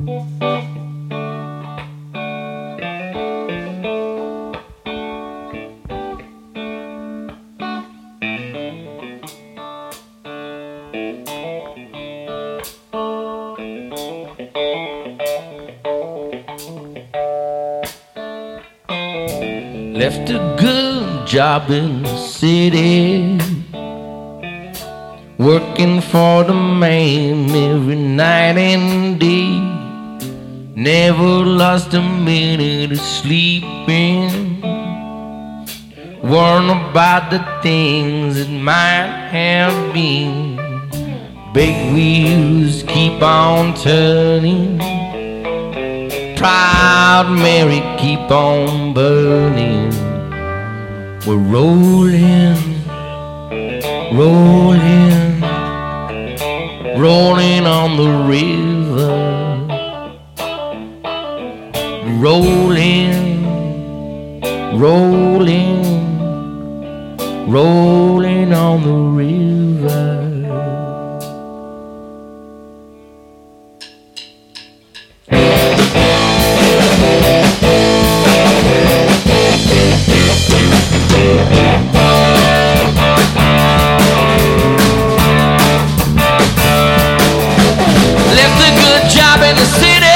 Left a good job in the city, working for the man every night and day. Never lost a minute of sleeping. Worrying about the things that might have been. Big wheels keep on turning. Proud Mary keep on burning. We're rolling, rolling, rolling on the river. Rolling, rolling, rolling on the river. Left a good job in the city.